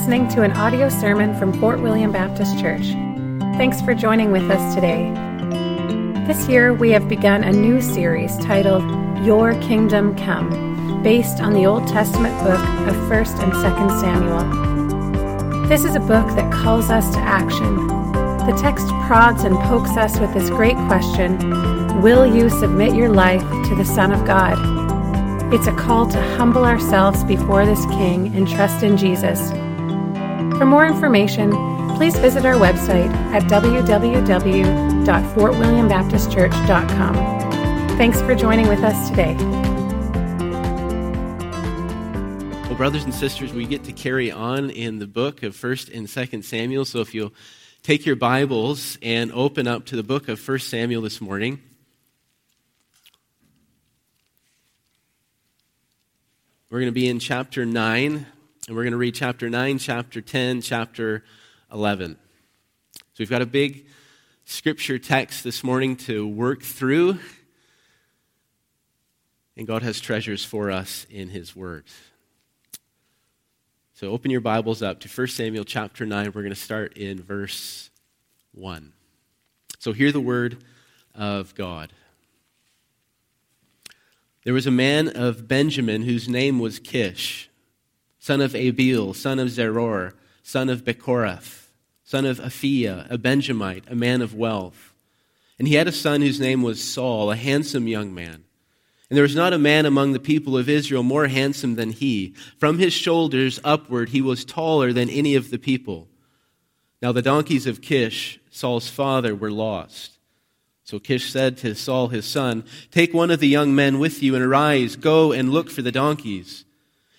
listening to an audio sermon from Fort William Baptist Church. Thanks for joining with us today. This year, we have begun a new series titled Your Kingdom Come, based on the Old Testament book of 1st and 2nd Samuel. This is a book that calls us to action. The text prods and pokes us with this great question Will you submit your life to the Son of God? It's a call to humble ourselves before this King and trust in Jesus. For more information, please visit our website at www.fortwilliambaptistchurch.com. Thanks for joining with us today. Well, brothers and sisters, we get to carry on in the book of 1st and 2nd Samuel. So if you'll take your Bibles and open up to the book of 1st Samuel this morning. We're going to be in chapter 9, and we're going to read chapter 9, chapter 10, chapter 11. So we've got a big scripture text this morning to work through, and God has treasures for us in His Word. So open your Bibles up to 1 Samuel chapter 9. We're going to start in verse 1. So hear the word of God. There was a man of Benjamin whose name was Kish, son of Abiel, son of Zeror, son of Becorath, son of Aphiah, a Benjamite, a man of wealth. And he had a son whose name was Saul, a handsome young man. And there was not a man among the people of Israel more handsome than he. From his shoulders upward, he was taller than any of the people. Now the donkeys of Kish, Saul's father, were lost. So Kish said to Saul his son, Take one of the young men with you and arise, go and look for the donkeys.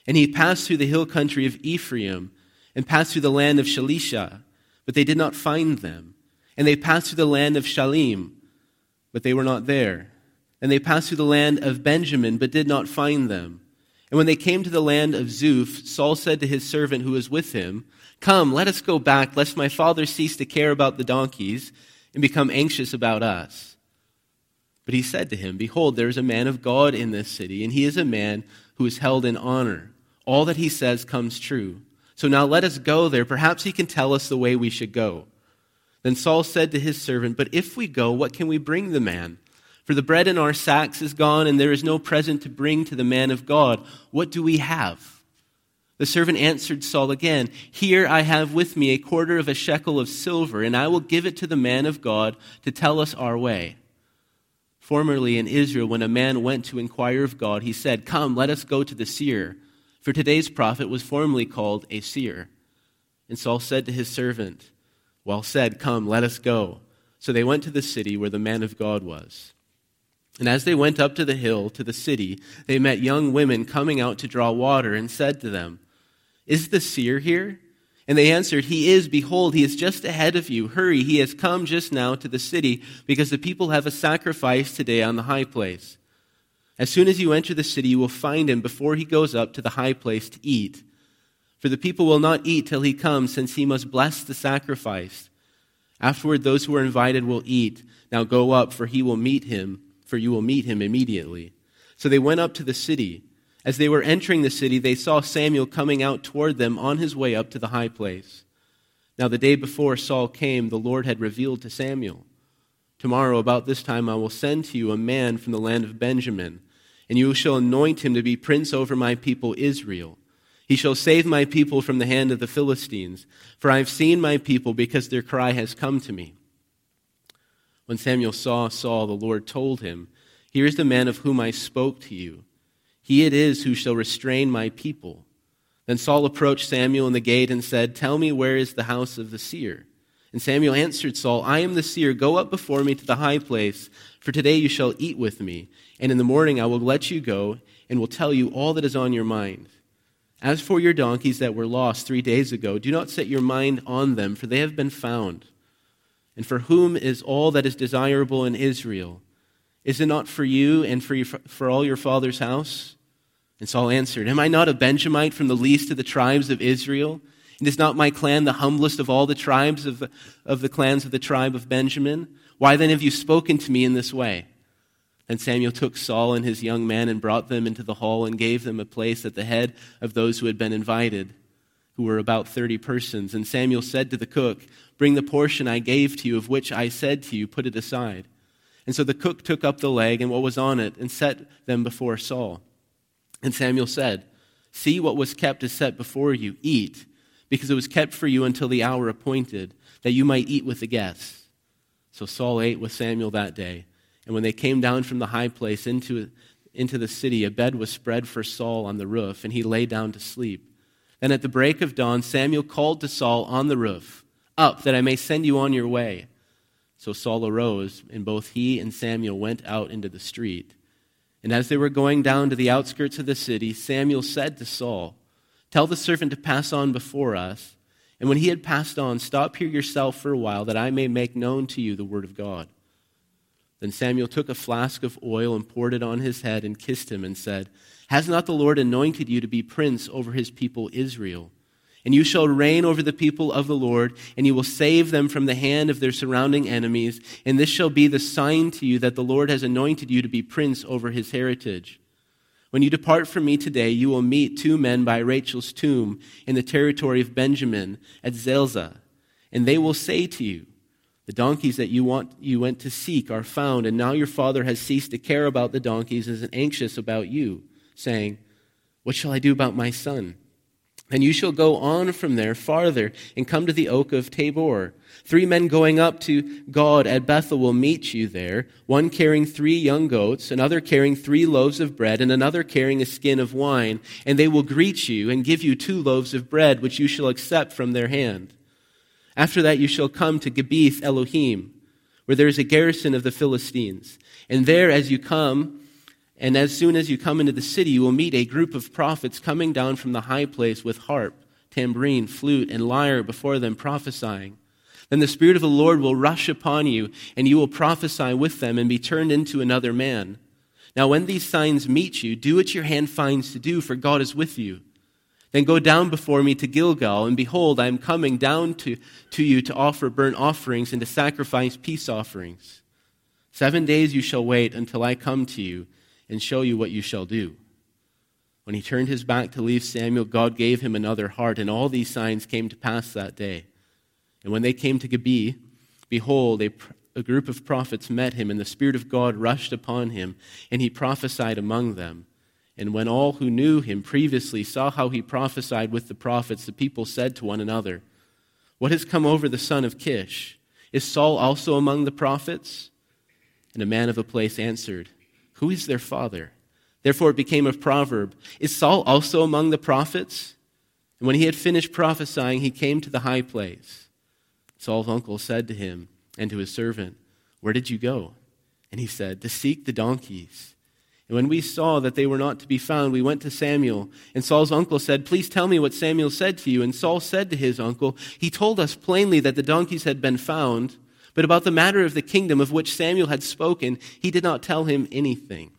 And he passed through the hill country of Ephraim and passed through the land of Shalisha, but they did not find them. And they passed through the land of Shaalim, but they were not there. And they passed through the land of Benjamin, but did not find them. And when they came to the land of Zuph, Saul said to his servant who was with him, Come, let us go back, lest my father cease to care about the donkeys and become anxious about us. But he said to him, Behold, there is a man of God in this city, and he is a man who is held in honor. All that he says comes true. So now let us go there. Perhaps he can tell us the way we should go. Then Saul said to his servant, But if we go, what can we bring the man? For the bread in our sacks is gone, and there is no present to bring to the man of God. What do we have? The servant answered Saul again, Here I have with me a quarter of a shekel of silver, and I will give it to the man of God to tell us our way. Formerly in Israel, when a man went to inquire of God, he said, Come, let us go to the seer. For today's prophet was formerly called a seer. And Saul said to his servant, Well said, come, let us go. So they went to the city where the man of God was. And as they went up to the hill, to the city, they met young women coming out to draw water and said to them, is the seer here? And they answered, He is. Behold, he is just ahead of you. Hurry, he has come just now to the city, because the people have a sacrifice today on the high place. As soon as you enter the city, you will find him before he goes up to the high place to eat. For the people will not eat till he comes, since he must bless the sacrifice. Afterward, those who are invited will eat. Now go up, for he will meet him, for you will meet him immediately. So they went up to the city. As they were entering the city, they saw Samuel coming out toward them on his way up to the high place. Now, the day before Saul came, the Lord had revealed to Samuel Tomorrow, about this time, I will send to you a man from the land of Benjamin, and you shall anoint him to be prince over my people Israel. He shall save my people from the hand of the Philistines, for I have seen my people because their cry has come to me. When Samuel saw Saul, the Lord told him, Here is the man of whom I spoke to you. He it is who shall restrain my people. Then Saul approached Samuel in the gate and said, Tell me where is the house of the seer? And Samuel answered Saul, I am the seer. Go up before me to the high place, for today you shall eat with me. And in the morning I will let you go and will tell you all that is on your mind. As for your donkeys that were lost three days ago, do not set your mind on them, for they have been found. And for whom is all that is desirable in Israel? Is it not for you and for, for all your father's house? And Saul answered, Am I not a Benjamite from the least of the tribes of Israel? And is not my clan the humblest of all the tribes of the, of the clans of the tribe of Benjamin? Why then have you spoken to me in this way? Then Samuel took Saul and his young men and brought them into the hall and gave them a place at the head of those who had been invited. who were about 30 persons. And Samuel said to the cook, Bring the portion I gave to you, of which I said to you, Put it aside. And so the cook took up the leg and what was on it and set them before Saul. And Samuel said, See what was kept is set before you. Eat, because it was kept for you until the hour appointed, that you might eat with the guests. So Saul ate with Samuel that day. And when they came down from the high place into, into the city, a bed was spread for Saul on the roof, and he lay down to sleep. Then at the break of dawn, Samuel called to Saul on the roof, Up, that I may send you on your way. So Saul arose, and both he and Samuel went out into the street. And as they were going down to the outskirts of the city, Samuel said to Saul, Tell the servant to pass on before us. And when he had passed on, stop here yourself for a while, that I may make known to you the word of God. Then Samuel took a flask of oil and poured it on his head and kissed him and said, Has not the Lord anointed you to be prince over his people Israel? And you shall reign over the people of the Lord, and you will save them from the hand of their surrounding enemies. And this shall be the sign to you that the Lord has anointed you to be prince over his heritage. When you depart from me today, you will meet two men by Rachel's tomb in the territory of Benjamin at Zelzah. And they will say to you, The donkeys that you, want, you went to seek are found, and now your father has ceased to care about the donkeys and is anxious about you, saying, What shall I do about my son? And you shall go on from there farther and come to the oak of Tabor. Three men going up to God at Bethel will meet you there, one carrying three young goats, another carrying three loaves of bread, and another carrying a skin of wine. And they will greet you and give you two loaves of bread, which you shall accept from their hand. After that, you shall come to Gibeath Elohim, where there is a garrison of the Philistines. And there, as you come, and as soon as you come into the city, you will meet a group of prophets coming down from the high place with harp, tambourine, flute, and lyre before them, prophesying. Then the Spirit of the Lord will rush upon you, and you will prophesy with them and be turned into another man. Now, when these signs meet you, do what your hand finds to do, for God is with you. Then go down before me to Gilgal, and behold, I am coming down to, to you to offer burnt offerings and to sacrifice peace offerings. Seven days you shall wait until I come to you and show you what you shall do. When he turned his back to leave Samuel, God gave him another heart, and all these signs came to pass that day. And when they came to Gibeah, behold, a, a group of prophets met him, and the Spirit of God rushed upon him, and he prophesied among them. And when all who knew him previously saw how he prophesied with the prophets, the people said to one another, What has come over the son of Kish? Is Saul also among the prophets? And a man of the place answered, who is their father? Therefore it became a proverb Is Saul also among the prophets? And when he had finished prophesying, he came to the high place. Saul's uncle said to him and to his servant, Where did you go? And he said, To seek the donkeys. And when we saw that they were not to be found, we went to Samuel. And Saul's uncle said, Please tell me what Samuel said to you. And Saul said to his uncle, He told us plainly that the donkeys had been found but about the matter of the kingdom of which Samuel had spoken, he did not tell him anything.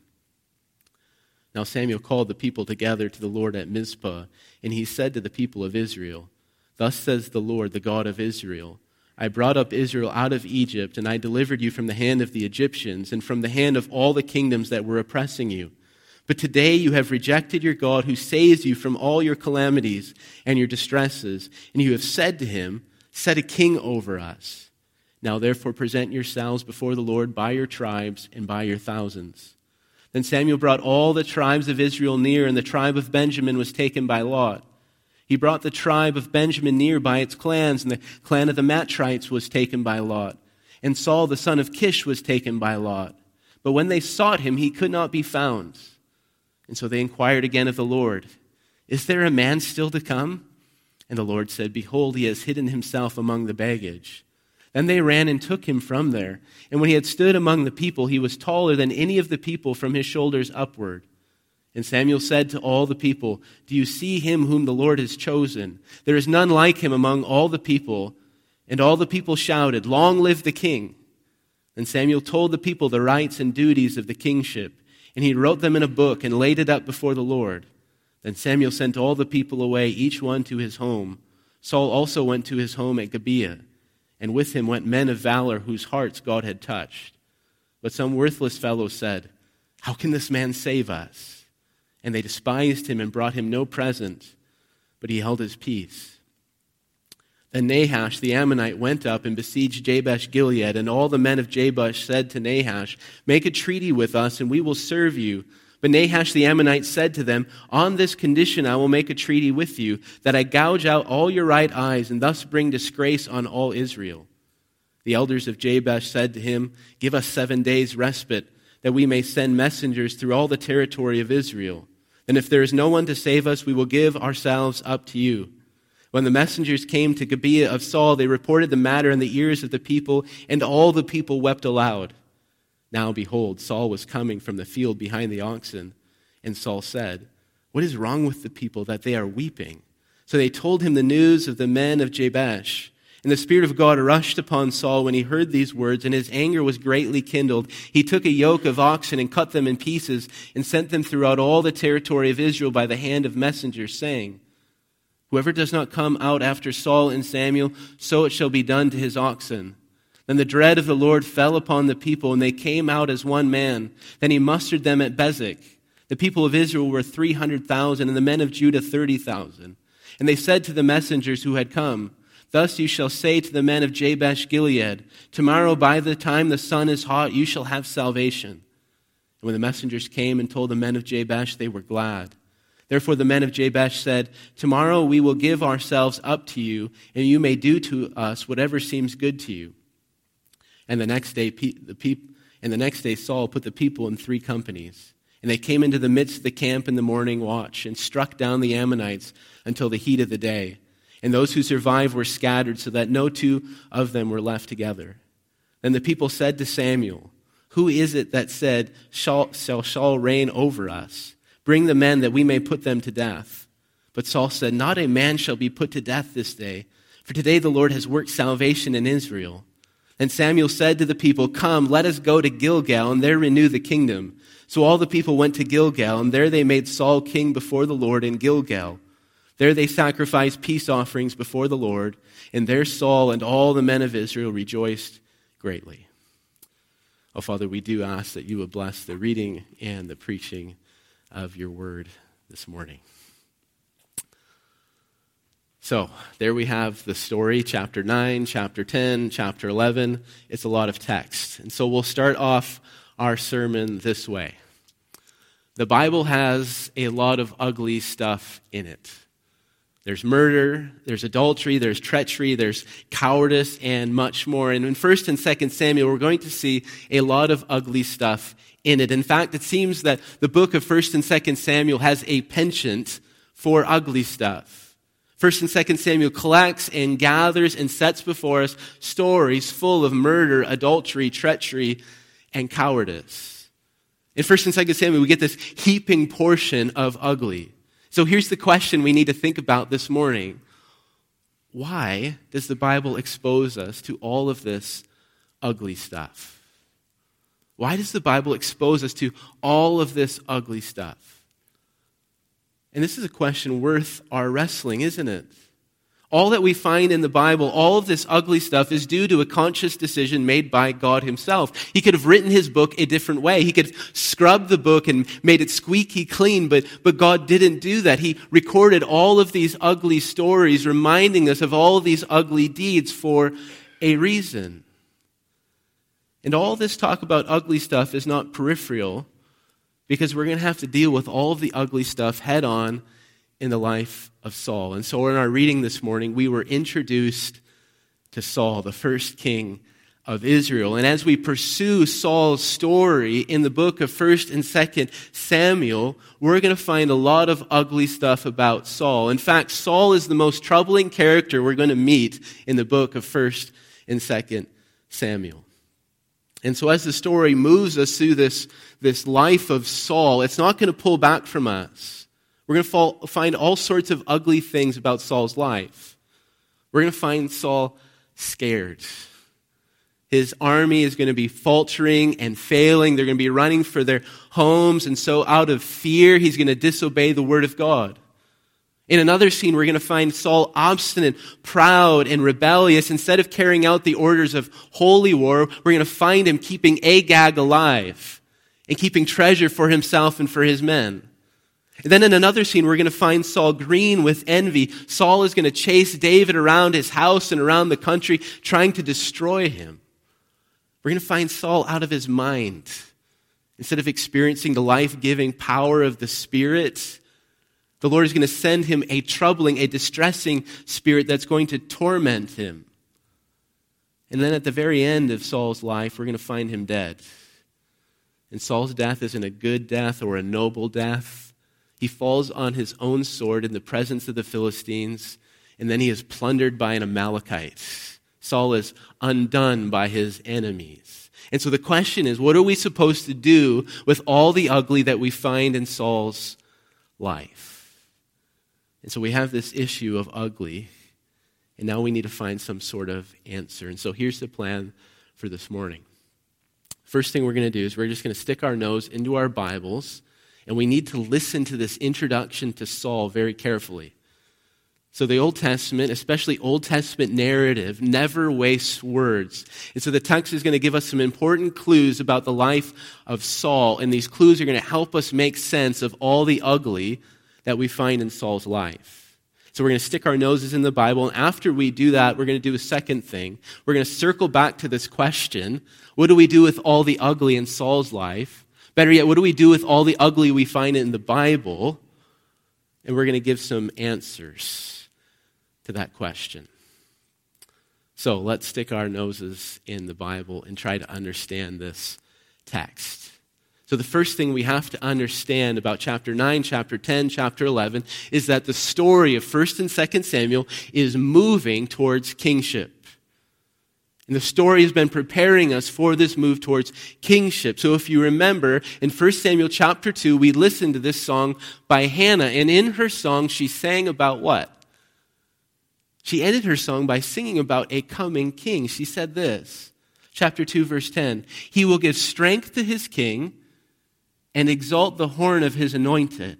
Now Samuel called the people together to the Lord at Mizpah, and he said to the people of Israel, Thus says the Lord, the God of Israel I brought up Israel out of Egypt, and I delivered you from the hand of the Egyptians, and from the hand of all the kingdoms that were oppressing you. But today you have rejected your God who saves you from all your calamities and your distresses, and you have said to him, Set a king over us. Now therefore present yourselves before the Lord by your tribes and by your thousands. Then Samuel brought all the tribes of Israel near, and the tribe of Benjamin was taken by Lot. He brought the tribe of Benjamin near by its clans, and the clan of the Matrites was taken by Lot. And Saul the son of Kish was taken by Lot. But when they sought him, he could not be found. And so they inquired again of the Lord, Is there a man still to come? And the Lord said, Behold, he has hidden himself among the baggage. Then they ran and took him from there. And when he had stood among the people, he was taller than any of the people from his shoulders upward. And Samuel said to all the people, Do you see him whom the Lord has chosen? There is none like him among all the people. And all the people shouted, Long live the king! And Samuel told the people the rights and duties of the kingship. And he wrote them in a book and laid it up before the Lord. Then Samuel sent all the people away, each one to his home. Saul also went to his home at Gibeah and with him went men of valor whose hearts God had touched. But some worthless fellow said, How can this man save us? And they despised him and brought him no present. but he held his peace. Then Nahash the Ammonite went up and besieged Jabesh Gilead, and all the men of Jabesh said to Nahash, Make a treaty with us, and we will serve you. But Nahash the Ammonite said to them, On this condition I will make a treaty with you, that I gouge out all your right eyes, and thus bring disgrace on all Israel. The elders of Jabesh said to him, Give us seven days' respite, that we may send messengers through all the territory of Israel. And if there is no one to save us, we will give ourselves up to you. When the messengers came to Gibeah of Saul, they reported the matter in the ears of the people, and all the people wept aloud. Now, behold, Saul was coming from the field behind the oxen. And Saul said, What is wrong with the people that they are weeping? So they told him the news of the men of Jabesh. And the Spirit of God rushed upon Saul when he heard these words, and his anger was greatly kindled. He took a yoke of oxen and cut them in pieces, and sent them throughout all the territory of Israel by the hand of messengers, saying, Whoever does not come out after Saul and Samuel, so it shall be done to his oxen. Then the dread of the Lord fell upon the people, and they came out as one man. Then he mustered them at Bezek. The people of Israel were 300,000, and the men of Judah 30,000. And they said to the messengers who had come, Thus you shall say to the men of Jabesh Gilead, Tomorrow by the time the sun is hot, you shall have salvation. And when the messengers came and told the men of Jabesh, they were glad. Therefore, the men of Jabesh said, Tomorrow we will give ourselves up to you, and you may do to us whatever seems good to you. And the next day, the peop- and the next day Saul put the people in three companies. And they came into the midst of the camp in the morning watch and struck down the Ammonites until the heat of the day. And those who survived were scattered so that no two of them were left together. Then the people said to Samuel, Who is it that said, Shall, shall Saul reign over us? Bring the men that we may put them to death. But Saul said, Not a man shall be put to death this day, for today the Lord has worked salvation in Israel. And Samuel said to the people, Come, let us go to Gilgal, and there renew the kingdom. So all the people went to Gilgal, and there they made Saul king before the Lord in Gilgal. There they sacrificed peace offerings before the Lord, and there Saul and all the men of Israel rejoiced greatly. Oh, Father, we do ask that you would bless the reading and the preaching of your word this morning. So, there we have the story, chapter 9, chapter 10, chapter 11. It's a lot of text. And so we'll start off our sermon this way The Bible has a lot of ugly stuff in it. There's murder, there's adultery, there's treachery, there's cowardice, and much more. And in 1st and 2nd Samuel, we're going to see a lot of ugly stuff in it. In fact, it seems that the book of 1st and 2nd Samuel has a penchant for ugly stuff. 1st and 2nd Samuel collects and gathers and sets before us stories full of murder, adultery, treachery, and cowardice. In 1st and 2nd Samuel, we get this heaping portion of ugly. So here's the question we need to think about this morning. Why does the Bible expose us to all of this ugly stuff? Why does the Bible expose us to all of this ugly stuff? And this is a question worth our wrestling, isn't it? All that we find in the Bible, all of this ugly stuff, is due to a conscious decision made by God Himself. He could have written His book a different way. He could have scrubbed the book and made it squeaky clean, but, but God didn't do that. He recorded all of these ugly stories, reminding us of all of these ugly deeds for a reason. And all this talk about ugly stuff is not peripheral because we're going to have to deal with all of the ugly stuff head on in the life of Saul. And so in our reading this morning, we were introduced to Saul, the first king of Israel. And as we pursue Saul's story in the book of 1st and 2nd Samuel, we're going to find a lot of ugly stuff about Saul. In fact, Saul is the most troubling character we're going to meet in the book of 1st and 2nd Samuel. And so, as the story moves us through this, this life of Saul, it's not going to pull back from us. We're going to fall, find all sorts of ugly things about Saul's life. We're going to find Saul scared. His army is going to be faltering and failing. They're going to be running for their homes. And so, out of fear, he's going to disobey the word of God. In another scene, we're going to find Saul obstinate, proud, and rebellious. Instead of carrying out the orders of holy war, we're going to find him keeping Agag alive and keeping treasure for himself and for his men. And then in another scene, we're going to find Saul green with envy. Saul is going to chase David around his house and around the country, trying to destroy him. We're going to find Saul out of his mind. Instead of experiencing the life giving power of the Spirit, the Lord is going to send him a troubling, a distressing spirit that's going to torment him. And then at the very end of Saul's life, we're going to find him dead. And Saul's death isn't a good death or a noble death. He falls on his own sword in the presence of the Philistines, and then he is plundered by an Amalekite. Saul is undone by his enemies. And so the question is what are we supposed to do with all the ugly that we find in Saul's life? And so we have this issue of ugly, and now we need to find some sort of answer. And so here's the plan for this morning. First thing we're going to do is we're just going to stick our nose into our Bibles, and we need to listen to this introduction to Saul very carefully. So, the Old Testament, especially Old Testament narrative, never wastes words. And so, the text is going to give us some important clues about the life of Saul, and these clues are going to help us make sense of all the ugly that we find in Saul's life. So we're going to stick our noses in the Bible, and after we do that, we're going to do a second thing. We're going to circle back to this question what do we do with all the ugly in Saul's life? Better yet, what do we do with all the ugly we find in the Bible? And we're going to give some answers to that question. So let's stick our noses in the Bible and try to understand this text. So, the first thing we have to understand about chapter 9, chapter 10, chapter 11 is that the story of 1st and 2nd Samuel is moving towards kingship. And the story has been preparing us for this move towards kingship. So if you remember, in 1 Samuel chapter 2, we listened to this song by Hannah. And in her song, she sang about what? She ended her song by singing about a coming king. She said this, chapter 2, verse 10 He will give strength to his king and exalt the horn of his anointed.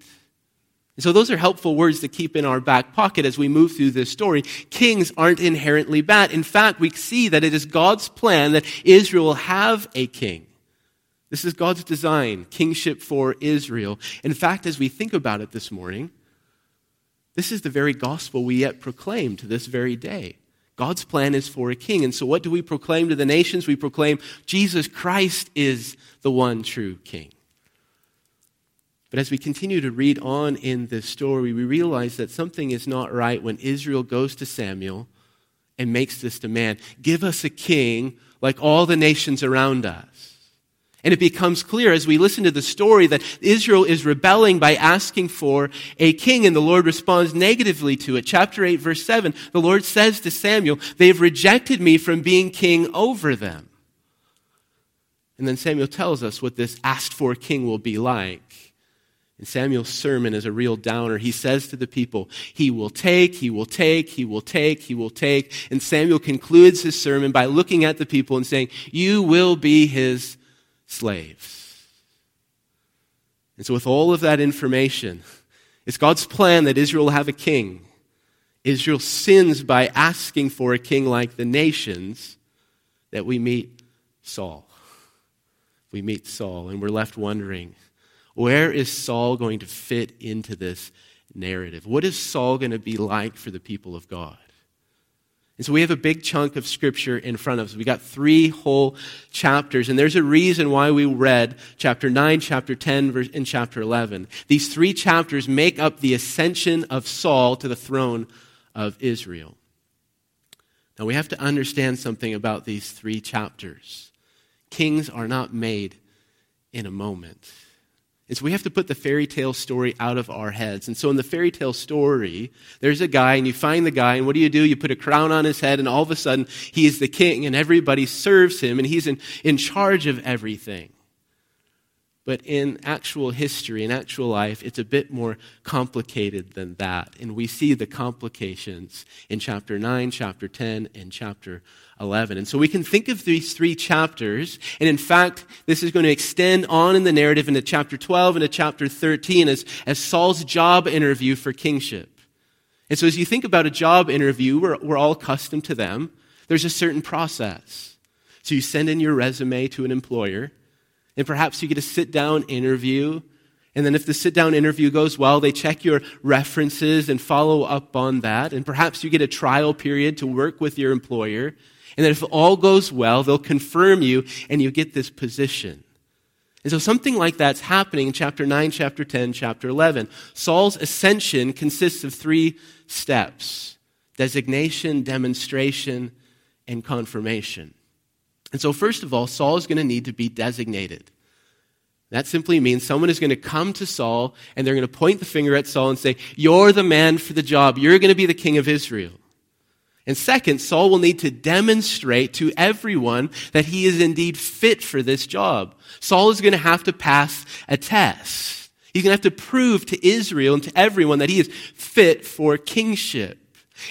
And so those are helpful words to keep in our back pocket as we move through this story. Kings aren't inherently bad. In fact, we see that it is God's plan that Israel will have a king. This is God's design, kingship for Israel. In fact, as we think about it this morning, this is the very gospel we yet proclaim to this very day. God's plan is for a king. And so, what do we proclaim to the nations? We proclaim Jesus Christ is the one true king. But as we continue to read on in this story, we realize that something is not right when Israel goes to Samuel and makes this demand Give us a king like all the nations around us. And it becomes clear as we listen to the story that Israel is rebelling by asking for a king, and the Lord responds negatively to it. Chapter 8, verse 7, the Lord says to Samuel, They've rejected me from being king over them. And then Samuel tells us what this asked for king will be like. And Samuel's sermon is a real downer. He says to the people, He will take, He will take, He will take, He will take. And Samuel concludes his sermon by looking at the people and saying, You will be His slaves. And so, with all of that information, it's God's plan that Israel have a king. Israel sins by asking for a king like the nations that we meet Saul. We meet Saul, and we're left wondering where is Saul going to fit into this narrative? What is Saul going to be like for the people of God? And so we have a big chunk of scripture in front of us. We got three whole chapters, and there's a reason why we read chapter 9, chapter 10, and chapter 11. These three chapters make up the ascension of Saul to the throne of Israel. Now we have to understand something about these three chapters. Kings are not made in a moment. So we have to put the fairy tale story out of our heads. And so in the fairy tale story, there's a guy, and you find the guy, and what do you do? You put a crown on his head, and all of a sudden, he is the king, and everybody serves him, and he's in, in charge of everything. But in actual history, in actual life, it's a bit more complicated than that. And we see the complications in chapter 9, chapter 10, and chapter 11. And so we can think of these three chapters, and in fact, this is going to extend on in the narrative into chapter 12 and to chapter 13 as, as Saul's job interview for kingship. And so as you think about a job interview, we're, we're all accustomed to them. There's a certain process. So you send in your resume to an employer, and perhaps you get a sit down interview, And then if the sit down interview goes well, they check your references and follow up on that. And perhaps you get a trial period to work with your employer. And then if all goes well, they'll confirm you and you get this position. And so something like that's happening in chapter 9, chapter 10, chapter 11. Saul's ascension consists of three steps designation, demonstration, and confirmation. And so, first of all, Saul is going to need to be designated. That simply means someone is going to come to Saul and they're going to point the finger at Saul and say, You're the man for the job. You're going to be the king of Israel. And second, Saul will need to demonstrate to everyone that he is indeed fit for this job. Saul is going to have to pass a test. He's going to have to prove to Israel and to everyone that he is fit for kingship.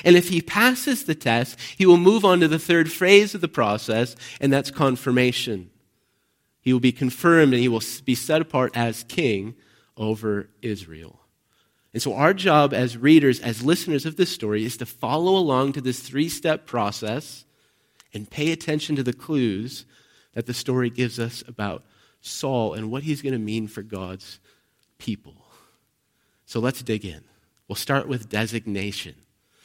And if he passes the test, he will move on to the third phase of the process, and that's confirmation. He will be confirmed and he will be set apart as king over Israel. And so, our job as readers, as listeners of this story, is to follow along to this three step process and pay attention to the clues that the story gives us about Saul and what he's going to mean for God's people. So, let's dig in. We'll start with designation.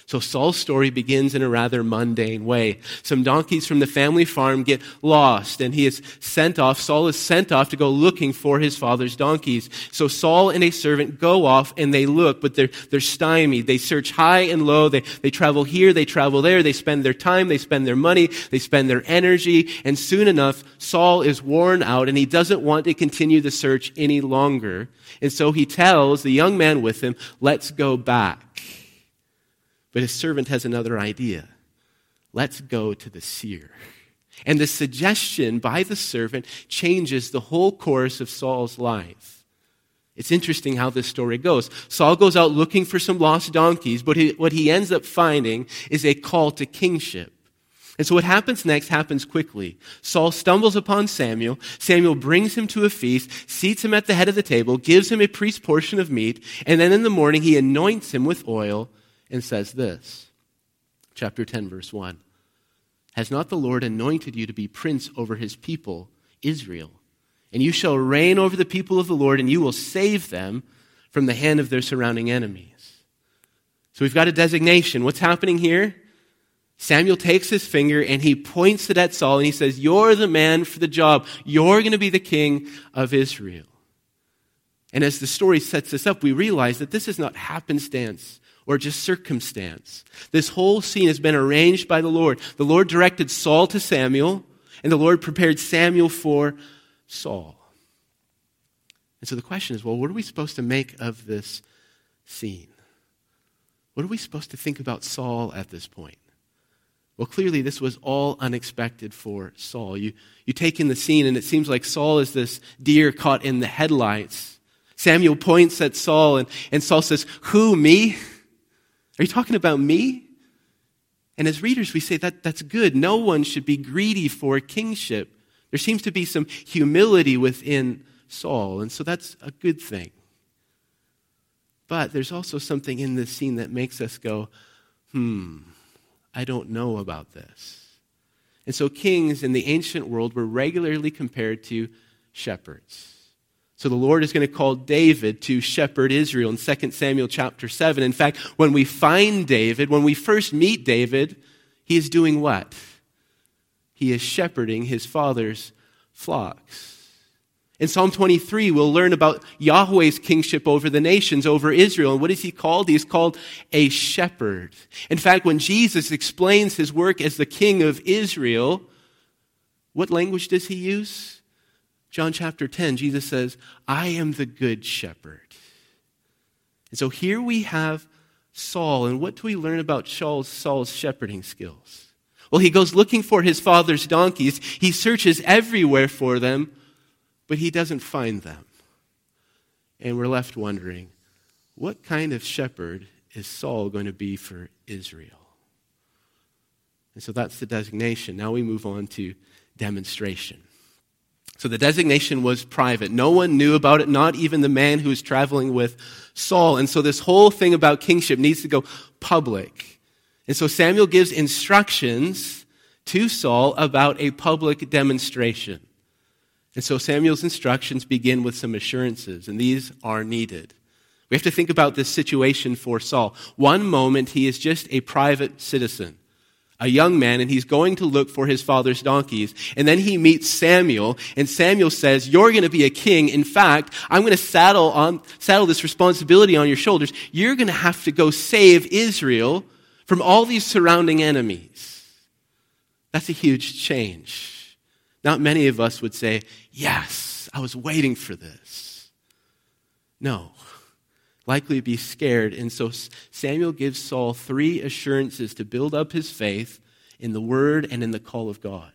So Saul's story begins in a rather mundane way. Some donkeys from the family farm get lost and he is sent off. Saul is sent off to go looking for his father's donkeys. So Saul and a servant go off and they look, but they're, they're stymied. They search high and low. They, they travel here. They travel there. They spend their time. They spend their money. They spend their energy. And soon enough, Saul is worn out and he doesn't want to continue the search any longer. And so he tells the young man with him, let's go back. But his servant has another idea. Let's go to the seer. And the suggestion by the servant changes the whole course of Saul's life. It's interesting how this story goes. Saul goes out looking for some lost donkeys, but he, what he ends up finding is a call to kingship. And so what happens next happens quickly. Saul stumbles upon Samuel. Samuel brings him to a feast, seats him at the head of the table, gives him a priest's portion of meat, and then in the morning he anoints him with oil and says this chapter 10, verse 1 Has not the Lord anointed you to be prince over his people, Israel? And you shall reign over the people of the Lord, and you will save them from the hand of their surrounding enemies. So we've got a designation. What's happening here? Samuel takes his finger and he points it at Saul and he says, You're the man for the job. You're going to be the king of Israel. And as the story sets this up, we realize that this is not happenstance or just circumstance. This whole scene has been arranged by the Lord. The Lord directed Saul to Samuel, and the Lord prepared Samuel for Saul. And so the question is well, what are we supposed to make of this scene? What are we supposed to think about Saul at this point? Well, clearly, this was all unexpected for Saul. You, you take in the scene, and it seems like Saul is this deer caught in the headlights. Samuel points at Saul, and, and Saul says, Who, me? Are you talking about me? And as readers, we say that that's good. No one should be greedy for kingship. There seems to be some humility within Saul, and so that's a good thing. But there's also something in this scene that makes us go, hmm, I don't know about this. And so kings in the ancient world were regularly compared to shepherds. So the Lord is going to call David to shepherd Israel in 2 Samuel chapter 7. In fact, when we find David, when we first meet David, he is doing what? He is shepherding his father's flocks. In Psalm 23, we'll learn about Yahweh's kingship over the nations, over Israel. And what is he called? He's called a shepherd. In fact, when Jesus explains his work as the king of Israel, what language does he use? John chapter 10, Jesus says, I am the good shepherd. And so here we have Saul. And what do we learn about Saul's, Saul's shepherding skills? Well, he goes looking for his father's donkeys. He searches everywhere for them, but he doesn't find them. And we're left wondering what kind of shepherd is Saul going to be for Israel? And so that's the designation. Now we move on to demonstration. So the designation was private. No one knew about it, not even the man who was traveling with Saul. And so this whole thing about kingship needs to go public. And so Samuel gives instructions to Saul about a public demonstration. And so Samuel's instructions begin with some assurances, and these are needed. We have to think about this situation for Saul. One moment, he is just a private citizen, a young man, and he's going to look for his father's donkeys. And then he meets Samuel, and Samuel says, You're going to be a king. In fact, I'm going to saddle, on, saddle this responsibility on your shoulders. You're going to have to go save Israel from all these surrounding enemies. That's a huge change. Not many of us would say, Yes, I was waiting for this. No likely be scared. And so Samuel gives Saul three assurances to build up his faith in the word and in the call of God.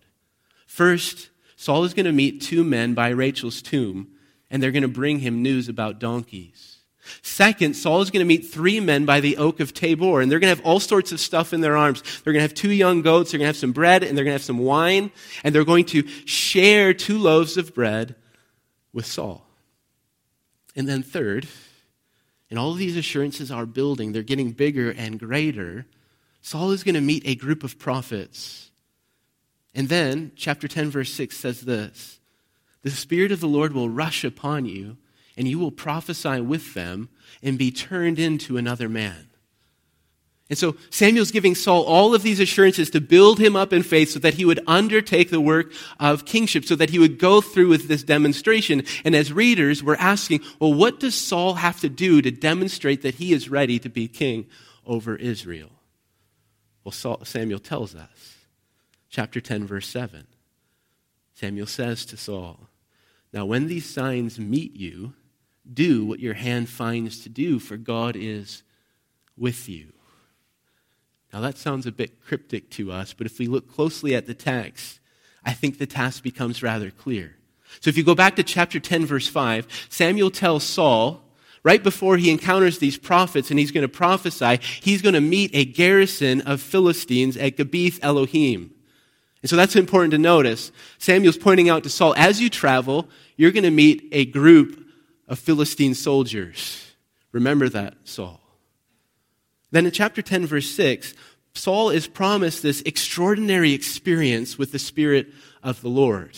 First, Saul is going to meet two men by Rachel's tomb, and they're going to bring him news about donkeys. Second, Saul is going to meet three men by the oak of Tabor, and they're going to have all sorts of stuff in their arms. They're going to have two young goats, they're going to have some bread, and they're going to have some wine, and they're going to share two loaves of bread with Saul. And then third, and all of these assurances are building, they're getting bigger and greater. Saul is going to meet a group of prophets. And then, chapter 10, verse 6 says this The Spirit of the Lord will rush upon you, and you will prophesy with them and be turned into another man. And so Samuel's giving Saul all of these assurances to build him up in faith so that he would undertake the work of kingship, so that he would go through with this demonstration. And as readers, we're asking, well, what does Saul have to do to demonstrate that he is ready to be king over Israel? Well, Saul, Samuel tells us. Chapter 10, verse 7. Samuel says to Saul, Now when these signs meet you, do what your hand finds to do, for God is with you. Now, that sounds a bit cryptic to us, but if we look closely at the text, I think the task becomes rather clear. So, if you go back to chapter 10, verse 5, Samuel tells Saul, right before he encounters these prophets and he's going to prophesy, he's going to meet a garrison of Philistines at Gibeath Elohim. And so that's important to notice. Samuel's pointing out to Saul, as you travel, you're going to meet a group of Philistine soldiers. Remember that, Saul. Then in chapter 10, verse 6, Saul is promised this extraordinary experience with the Spirit of the Lord.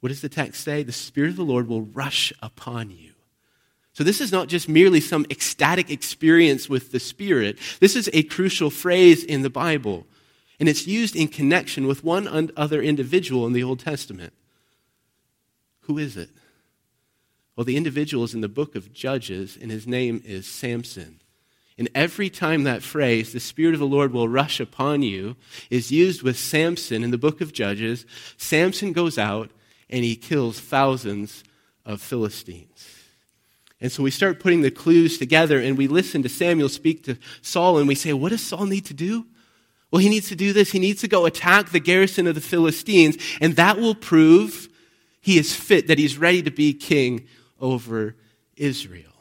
What does the text say? The Spirit of the Lord will rush upon you. So, this is not just merely some ecstatic experience with the Spirit. This is a crucial phrase in the Bible, and it's used in connection with one other individual in the Old Testament. Who is it? Well, the individual is in the book of Judges, and his name is Samson. And every time that phrase, the Spirit of the Lord will rush upon you, is used with Samson in the book of Judges, Samson goes out and he kills thousands of Philistines. And so we start putting the clues together and we listen to Samuel speak to Saul and we say, what does Saul need to do? Well, he needs to do this. He needs to go attack the garrison of the Philistines, and that will prove he is fit, that he's ready to be king over Israel.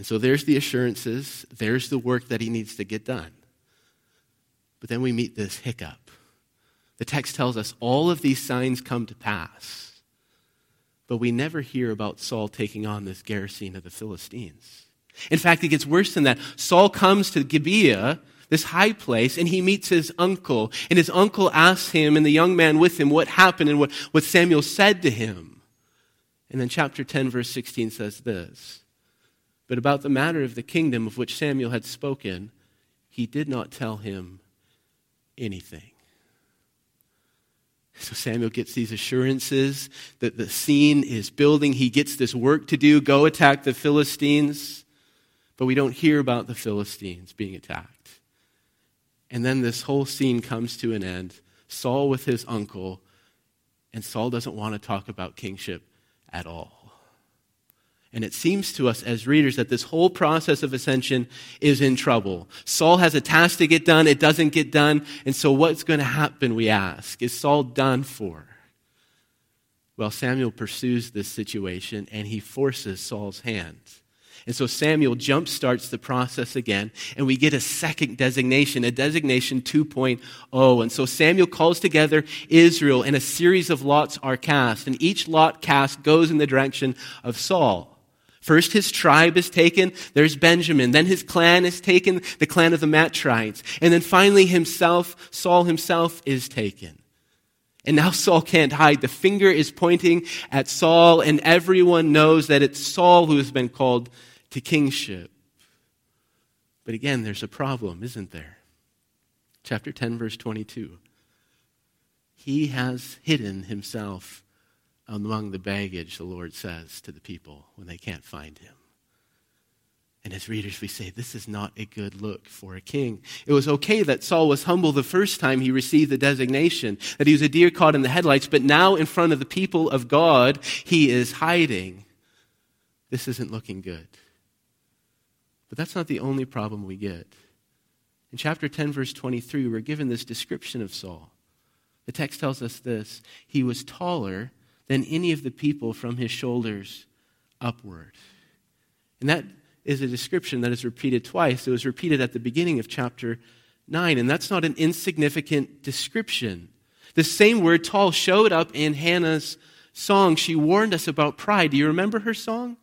And so there's the assurances, there's the work that he needs to get done. But then we meet this hiccup. The text tells us all of these signs come to pass, but we never hear about Saul taking on this garrison of the Philistines. In fact, it gets worse than that. Saul comes to Gibeah, this high place, and he meets his uncle. And his uncle asks him and the young man with him what happened and what, what Samuel said to him. And then chapter 10, verse 16 says this but about the matter of the kingdom of which Samuel had spoken, he did not tell him anything. So Samuel gets these assurances that the scene is building. He gets this work to do go attack the Philistines. But we don't hear about the Philistines being attacked. And then this whole scene comes to an end. Saul with his uncle, and Saul doesn't want to talk about kingship at all. And it seems to us as readers that this whole process of ascension is in trouble. Saul has a task to get done, it doesn't get done. And so, what's going to happen, we ask? Is Saul done for? Well, Samuel pursues this situation and he forces Saul's hand. And so Samuel jumpstarts the process again, and we get a second designation, a designation 2.0. And so Samuel calls together Israel, and a series of lots are cast, and each lot cast goes in the direction of Saul. First, his tribe is taken. There's Benjamin. Then his clan is taken, the clan of the Matrites. And then finally, himself, Saul himself, is taken. And now Saul can't hide. The finger is pointing at Saul, and everyone knows that it's Saul who has been called to kingship. But again, there's a problem, isn't there? Chapter 10, verse 22. He has hidden himself among the baggage, the Lord says to the people when they can't find him. And as readers, we say, this is not a good look for a king. It was okay that Saul was humble the first time he received the designation, that he was a deer caught in the headlights, but now in front of the people of God, he is hiding. This isn't looking good. But that's not the only problem we get. In chapter 10, verse 23, we're given this description of Saul. The text tells us this He was taller than any of the people from his shoulders upward. And that is a description that is repeated twice. It was repeated at the beginning of chapter 9, and that's not an insignificant description. The same word, tall, showed up in Hannah's song. She warned us about pride. Do you remember her song?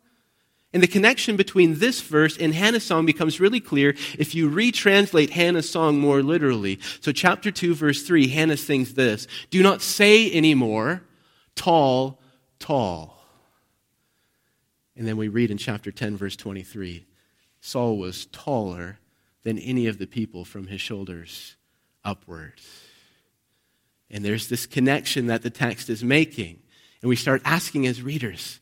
And the connection between this verse and Hannah's song becomes really clear if you retranslate Hannah's song more literally. So, chapter 2, verse 3, Hannah sings this Do not say anymore, tall, tall. And then we read in chapter 10, verse 23 Saul was taller than any of the people from his shoulders upward. And there's this connection that the text is making. And we start asking as readers,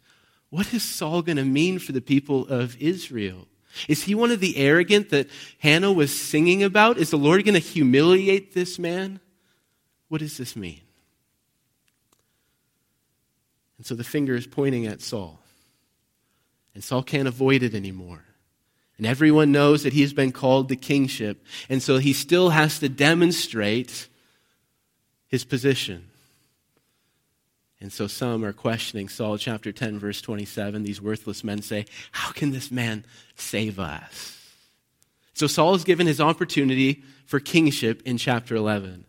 what is Saul going to mean for the people of Israel? Is he one of the arrogant that Hannah was singing about? Is the Lord going to humiliate this man? What does this mean? And so the finger is pointing at Saul. And Saul can't avoid it anymore. And everyone knows that he's been called to kingship. And so he still has to demonstrate his position. And so some are questioning Saul chapter 10, verse 27. These worthless men say, How can this man save us? So Saul is given his opportunity for kingship in chapter 11.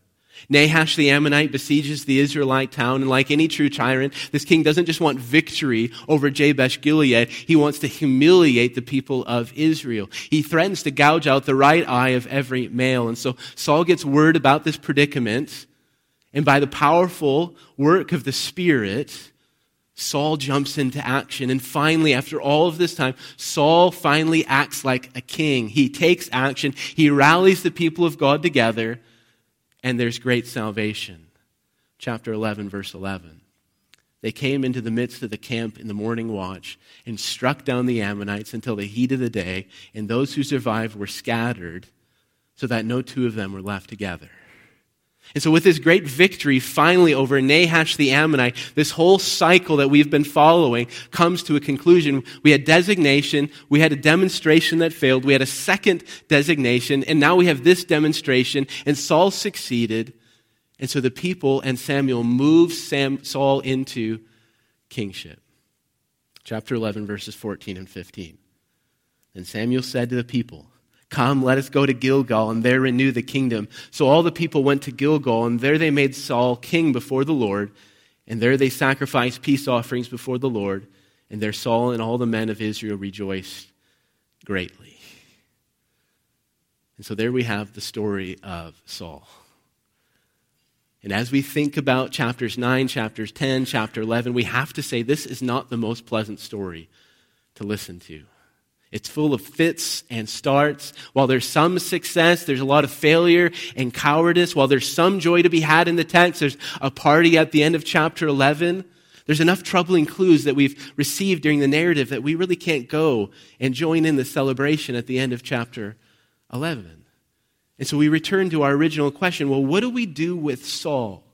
Nahash the Ammonite besieges the Israelite town, and like any true tyrant, this king doesn't just want victory over Jabesh Gilead, he wants to humiliate the people of Israel. He threatens to gouge out the right eye of every male. And so Saul gets word about this predicament, and by the powerful work of the Spirit, Saul jumps into action. And finally, after all of this time, Saul finally acts like a king. He takes action. He rallies the people of God together and there's great salvation. Chapter 11, verse 11. They came into the midst of the camp in the morning watch and struck down the Ammonites until the heat of the day, and those who survived were scattered, so that no two of them were left together. And so, with this great victory finally over Nahash the Ammonite, this whole cycle that we've been following comes to a conclusion. We had designation, we had a demonstration that failed, we had a second designation, and now we have this demonstration, and Saul succeeded. And so the people and Samuel moved Sam, Saul into kingship. Chapter 11, verses 14 and 15. And Samuel said to the people, Come, let us go to Gilgal and there renew the kingdom. So all the people went to Gilgal, and there they made Saul king before the Lord. And there they sacrificed peace offerings before the Lord. And there Saul and all the men of Israel rejoiced greatly. And so there we have the story of Saul. And as we think about chapters 9, chapters 10, chapter 11, we have to say this is not the most pleasant story to listen to. It's full of fits and starts. While there's some success, there's a lot of failure and cowardice. While there's some joy to be had in the text, there's a party at the end of chapter 11. There's enough troubling clues that we've received during the narrative that we really can't go and join in the celebration at the end of chapter 11. And so we return to our original question well, what do we do with Saul?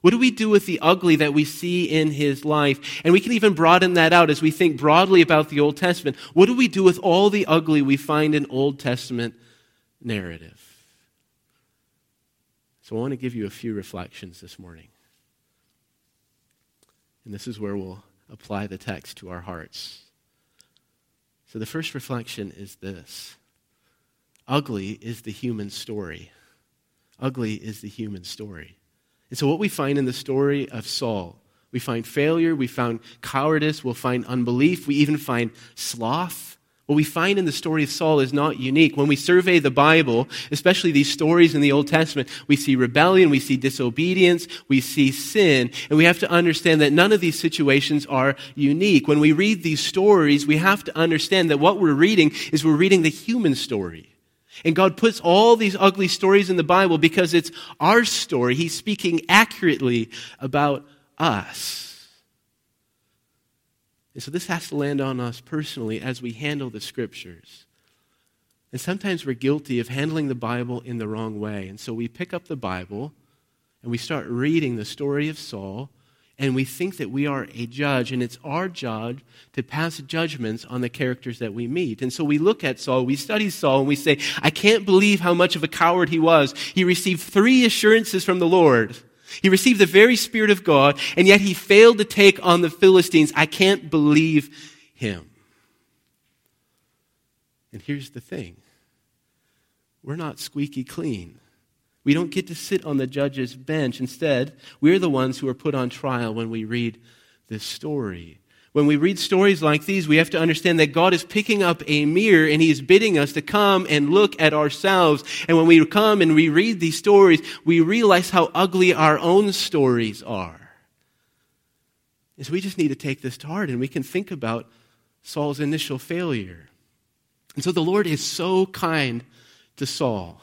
What do we do with the ugly that we see in his life? And we can even broaden that out as we think broadly about the Old Testament. What do we do with all the ugly we find in Old Testament narrative? So I want to give you a few reflections this morning. And this is where we'll apply the text to our hearts. So the first reflection is this ugly is the human story. Ugly is the human story. And so, what we find in the story of Saul, we find failure, we find cowardice, we'll find unbelief, we even find sloth. What we find in the story of Saul is not unique. When we survey the Bible, especially these stories in the Old Testament, we see rebellion, we see disobedience, we see sin, and we have to understand that none of these situations are unique. When we read these stories, we have to understand that what we're reading is we're reading the human story. And God puts all these ugly stories in the Bible because it's our story. He's speaking accurately about us. And so this has to land on us personally as we handle the scriptures. And sometimes we're guilty of handling the Bible in the wrong way. And so we pick up the Bible and we start reading the story of Saul and we think that we are a judge, and it's our job to pass judgments on the characters that we meet. And so we look at Saul, we study Saul, and we say, I can't believe how much of a coward he was. He received three assurances from the Lord. He received the very Spirit of God, and yet he failed to take on the Philistines. I can't believe him. And here's the thing we're not squeaky clean. We don't get to sit on the judge's bench. Instead, we're the ones who are put on trial when we read this story. When we read stories like these, we have to understand that God is picking up a mirror and He is bidding us to come and look at ourselves. And when we come and we read these stories, we realize how ugly our own stories are. And so we just need to take this to heart and we can think about Saul's initial failure. And so the Lord is so kind to Saul.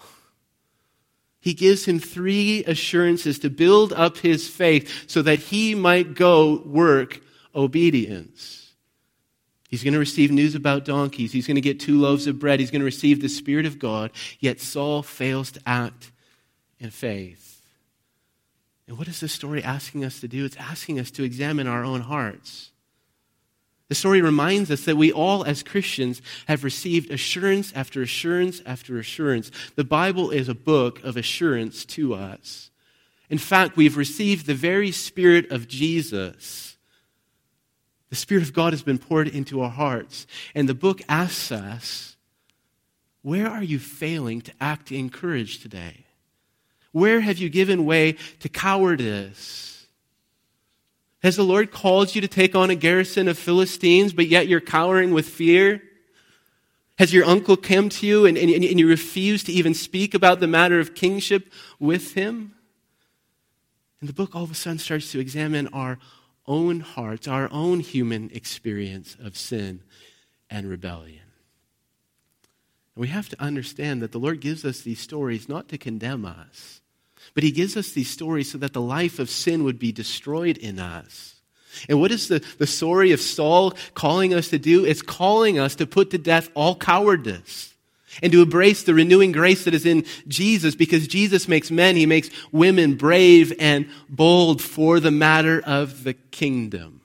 He gives him three assurances to build up his faith so that he might go work obedience. He's going to receive news about donkeys. He's going to get two loaves of bread. He's going to receive the Spirit of God. Yet Saul fails to act in faith. And what is this story asking us to do? It's asking us to examine our own hearts. The story reminds us that we all, as Christians, have received assurance after assurance after assurance. The Bible is a book of assurance to us. In fact, we've received the very Spirit of Jesus the Spirit of God has been poured into our hearts. And the book asks us, where are you failing to act in courage today? Where have you given way to cowardice? Has the Lord called you to take on a garrison of Philistines, but yet you're cowering with fear? Has your uncle come to you and, and, and you refuse to even speak about the matter of kingship with him? And the book all of a sudden starts to examine our own hearts, our own human experience of sin and rebellion. And we have to understand that the Lord gives us these stories not to condemn us, but He gives us these stories so that the life of sin would be destroyed in us. And what is the, the story of Saul calling us to do? It's calling us to put to death all cowardice and to embrace the renewing grace that is in Jesus because Jesus makes men, he makes women brave and bold for the matter of the kingdom.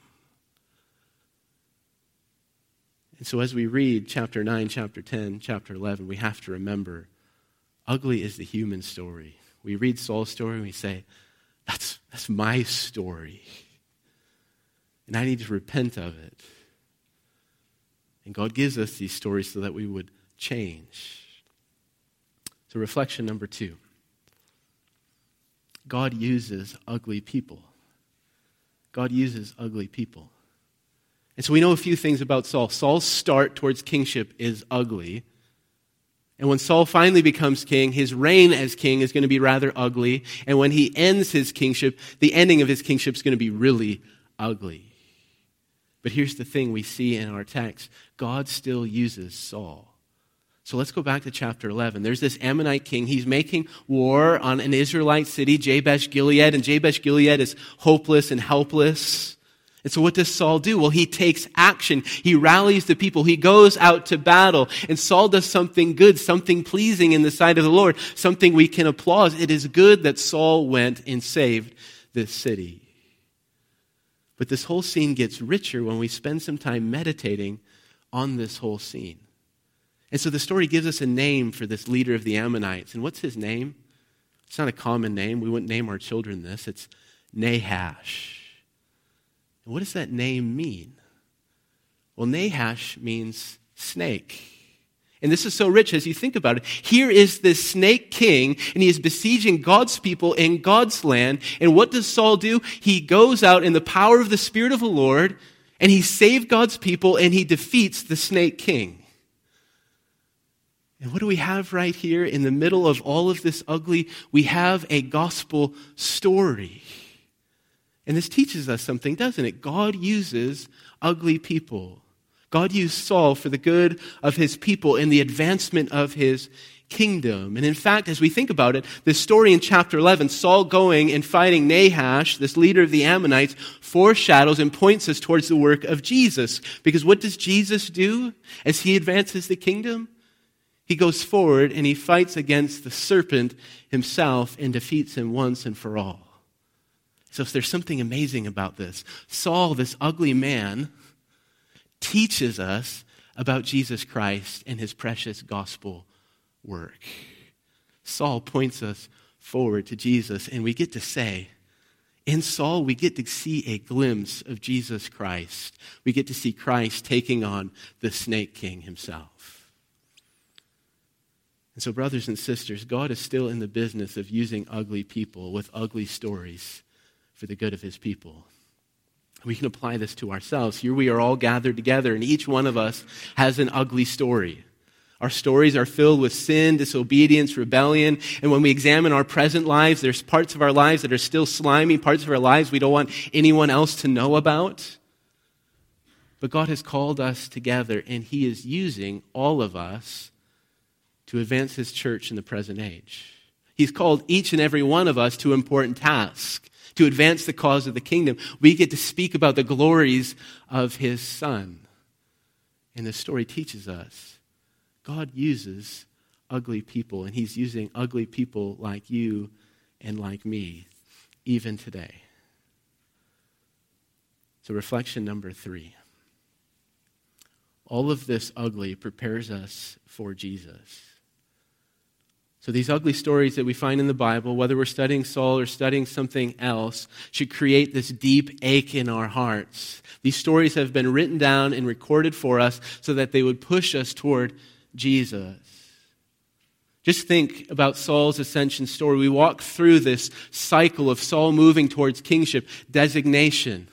And so as we read chapter 9, chapter 10, chapter 11, we have to remember ugly is the human story. We read Saul's story and we say, that's, that's my story. And I need to repent of it. And God gives us these stories so that we would change. So, reflection number two God uses ugly people. God uses ugly people. And so we know a few things about Saul. Saul's start towards kingship is ugly. And when Saul finally becomes king, his reign as king is going to be rather ugly. And when he ends his kingship, the ending of his kingship is going to be really ugly. But here's the thing we see in our text God still uses Saul. So let's go back to chapter 11. There's this Ammonite king. He's making war on an Israelite city, Jabesh Gilead, and Jabesh Gilead is hopeless and helpless. And so what does Saul do? Well, he takes action. He rallies the people. He goes out to battle. And Saul does something good, something pleasing in the sight of the Lord, something we can applaud. It is good that Saul went and saved this city. But this whole scene gets richer when we spend some time meditating on this whole scene. And so the story gives us a name for this leader of the Ammonites. And what's his name? It's not a common name. We wouldn't name our children this. It's Nahash. And what does that name mean? Well, Nahash means snake. And this is so rich as you think about it. Here is this snake king, and he is besieging God's people in God's land. And what does Saul do? He goes out in the power of the Spirit of the Lord, and he saves God's people, and he defeats the snake king. And what do we have right here in the middle of all of this ugly? We have a gospel story. And this teaches us something, doesn't it? God uses ugly people. God used Saul for the good of his people and the advancement of his kingdom. And in fact, as we think about it, this story in chapter 11, Saul going and fighting Nahash, this leader of the Ammonites, foreshadows and points us towards the work of Jesus. Because what does Jesus do as he advances the kingdom? He goes forward and he fights against the serpent himself and defeats him once and for all. So if there's something amazing about this. Saul, this ugly man, teaches us about Jesus Christ and his precious gospel work. Saul points us forward to Jesus, and we get to say, in Saul, we get to see a glimpse of Jesus Christ. We get to see Christ taking on the snake king himself. And so, brothers and sisters, God is still in the business of using ugly people with ugly stories for the good of his people. We can apply this to ourselves. Here we are all gathered together, and each one of us has an ugly story. Our stories are filled with sin, disobedience, rebellion. And when we examine our present lives, there's parts of our lives that are still slimy, parts of our lives we don't want anyone else to know about. But God has called us together, and He is using all of us to advance His church in the present age. He's called each and every one of us to important tasks to advance the cause of the kingdom. We get to speak about the glories of His Son. And the story teaches us God uses ugly people, and He's using ugly people like you and like me, even today. So, reflection number three. All of this ugly prepares us for Jesus. So, these ugly stories that we find in the Bible, whether we're studying Saul or studying something else, should create this deep ache in our hearts. These stories have been written down and recorded for us so that they would push us toward Jesus. Just think about Saul's ascension story. We walk through this cycle of Saul moving towards kingship, designation,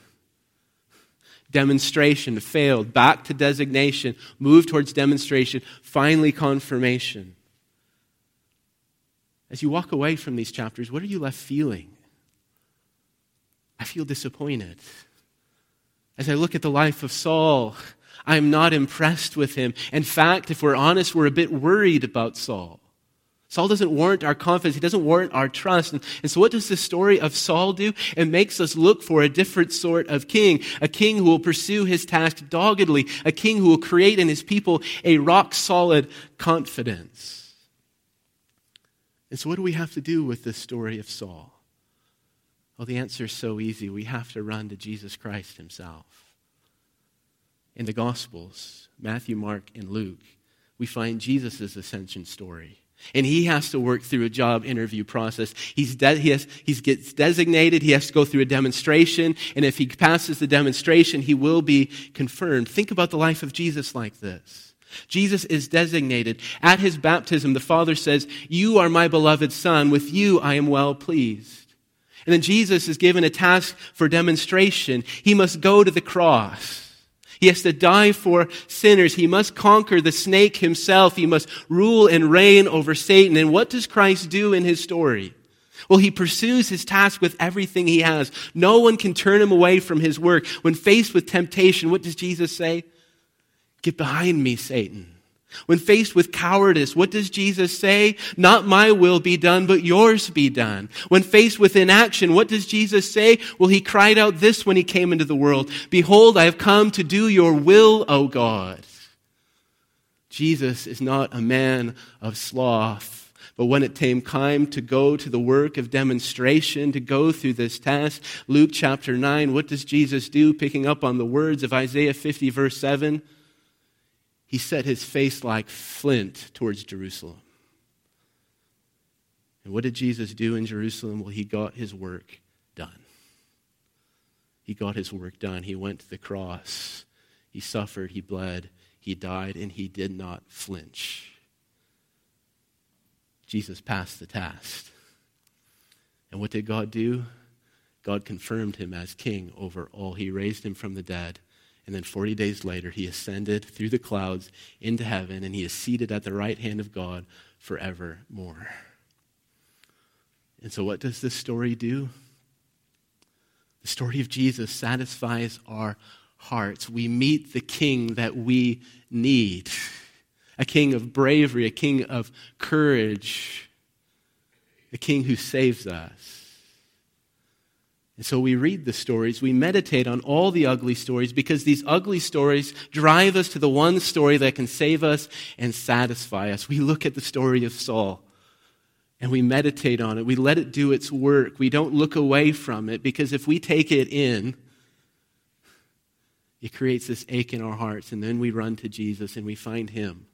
demonstration, failed, back to designation, move towards demonstration, finally confirmation. As you walk away from these chapters, what are you left feeling? I feel disappointed. As I look at the life of Saul, I'm not impressed with him. In fact, if we're honest, we're a bit worried about Saul. Saul doesn't warrant our confidence. He doesn't warrant our trust. And, and, so what does the story of Saul do? It makes us look for a different sort of king. A king who will pursue his task doggedly. A king who will create in his people a rock solid confidence. And so what do we have to do with this story of Saul? Well, the answer is so easy. We have to run to Jesus Christ himself in the Gospels, Matthew, Mark, and Luke, we find Jesus' ascension story. And he has to work through a job interview process. He's de- he, has, he gets designated. He has to go through a demonstration. And if he passes the demonstration, he will be confirmed. Think about the life of Jesus like this. Jesus is designated. At his baptism, the Father says, You are my beloved Son. With you I am well pleased. And then Jesus is given a task for demonstration. He must go to the cross. He has to die for sinners. He must conquer the snake himself. He must rule and reign over Satan. And what does Christ do in his story? Well, he pursues his task with everything he has. No one can turn him away from his work. When faced with temptation, what does Jesus say? Get behind me, Satan. When faced with cowardice, what does Jesus say? Not my will be done, but yours be done. When faced with inaction, what does Jesus say? Well, he cried out this when he came into the world Behold, I have come to do your will, O God. Jesus is not a man of sloth. But when it came time to go to the work of demonstration, to go through this task, Luke chapter 9, what does Jesus do? Picking up on the words of Isaiah 50, verse 7 he set his face like flint towards Jerusalem. And what did Jesus do in Jerusalem? Well, he got his work done. He got his work done. He went to the cross. He suffered. He bled. He died, and he did not flinch. Jesus passed the test. And what did God do? God confirmed him as king over all. He raised him from the dead And then 40 days later, he ascended through the clouds into heaven, and he is seated at the right hand of God forevermore. And so, what does this story do? The story of Jesus satisfies our hearts. We meet the king that we need a king of bravery, a king of courage, a king who saves us. And so we read the stories, we meditate on all the ugly stories because these ugly stories drive us to the one story that can save us and satisfy us. We look at the story of Saul and we meditate on it. We let it do its work. We don't look away from it because if we take it in, it creates this ache in our hearts. And then we run to Jesus and we find him,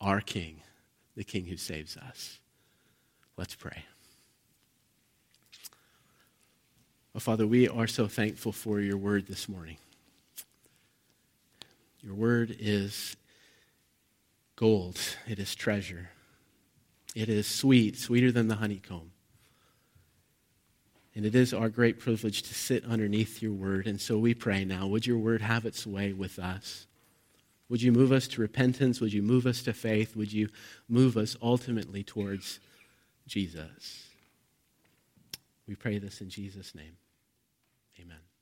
our King, the King who saves us. Let's pray. Well, Father, we are so thankful for your word this morning. Your word is gold, it is treasure, it is sweet, sweeter than the honeycomb. And it is our great privilege to sit underneath your word. And so we pray now, would your word have its way with us? Would you move us to repentance? Would you move us to faith? Would you move us ultimately towards Jesus? We pray this in Jesus' name. Amen.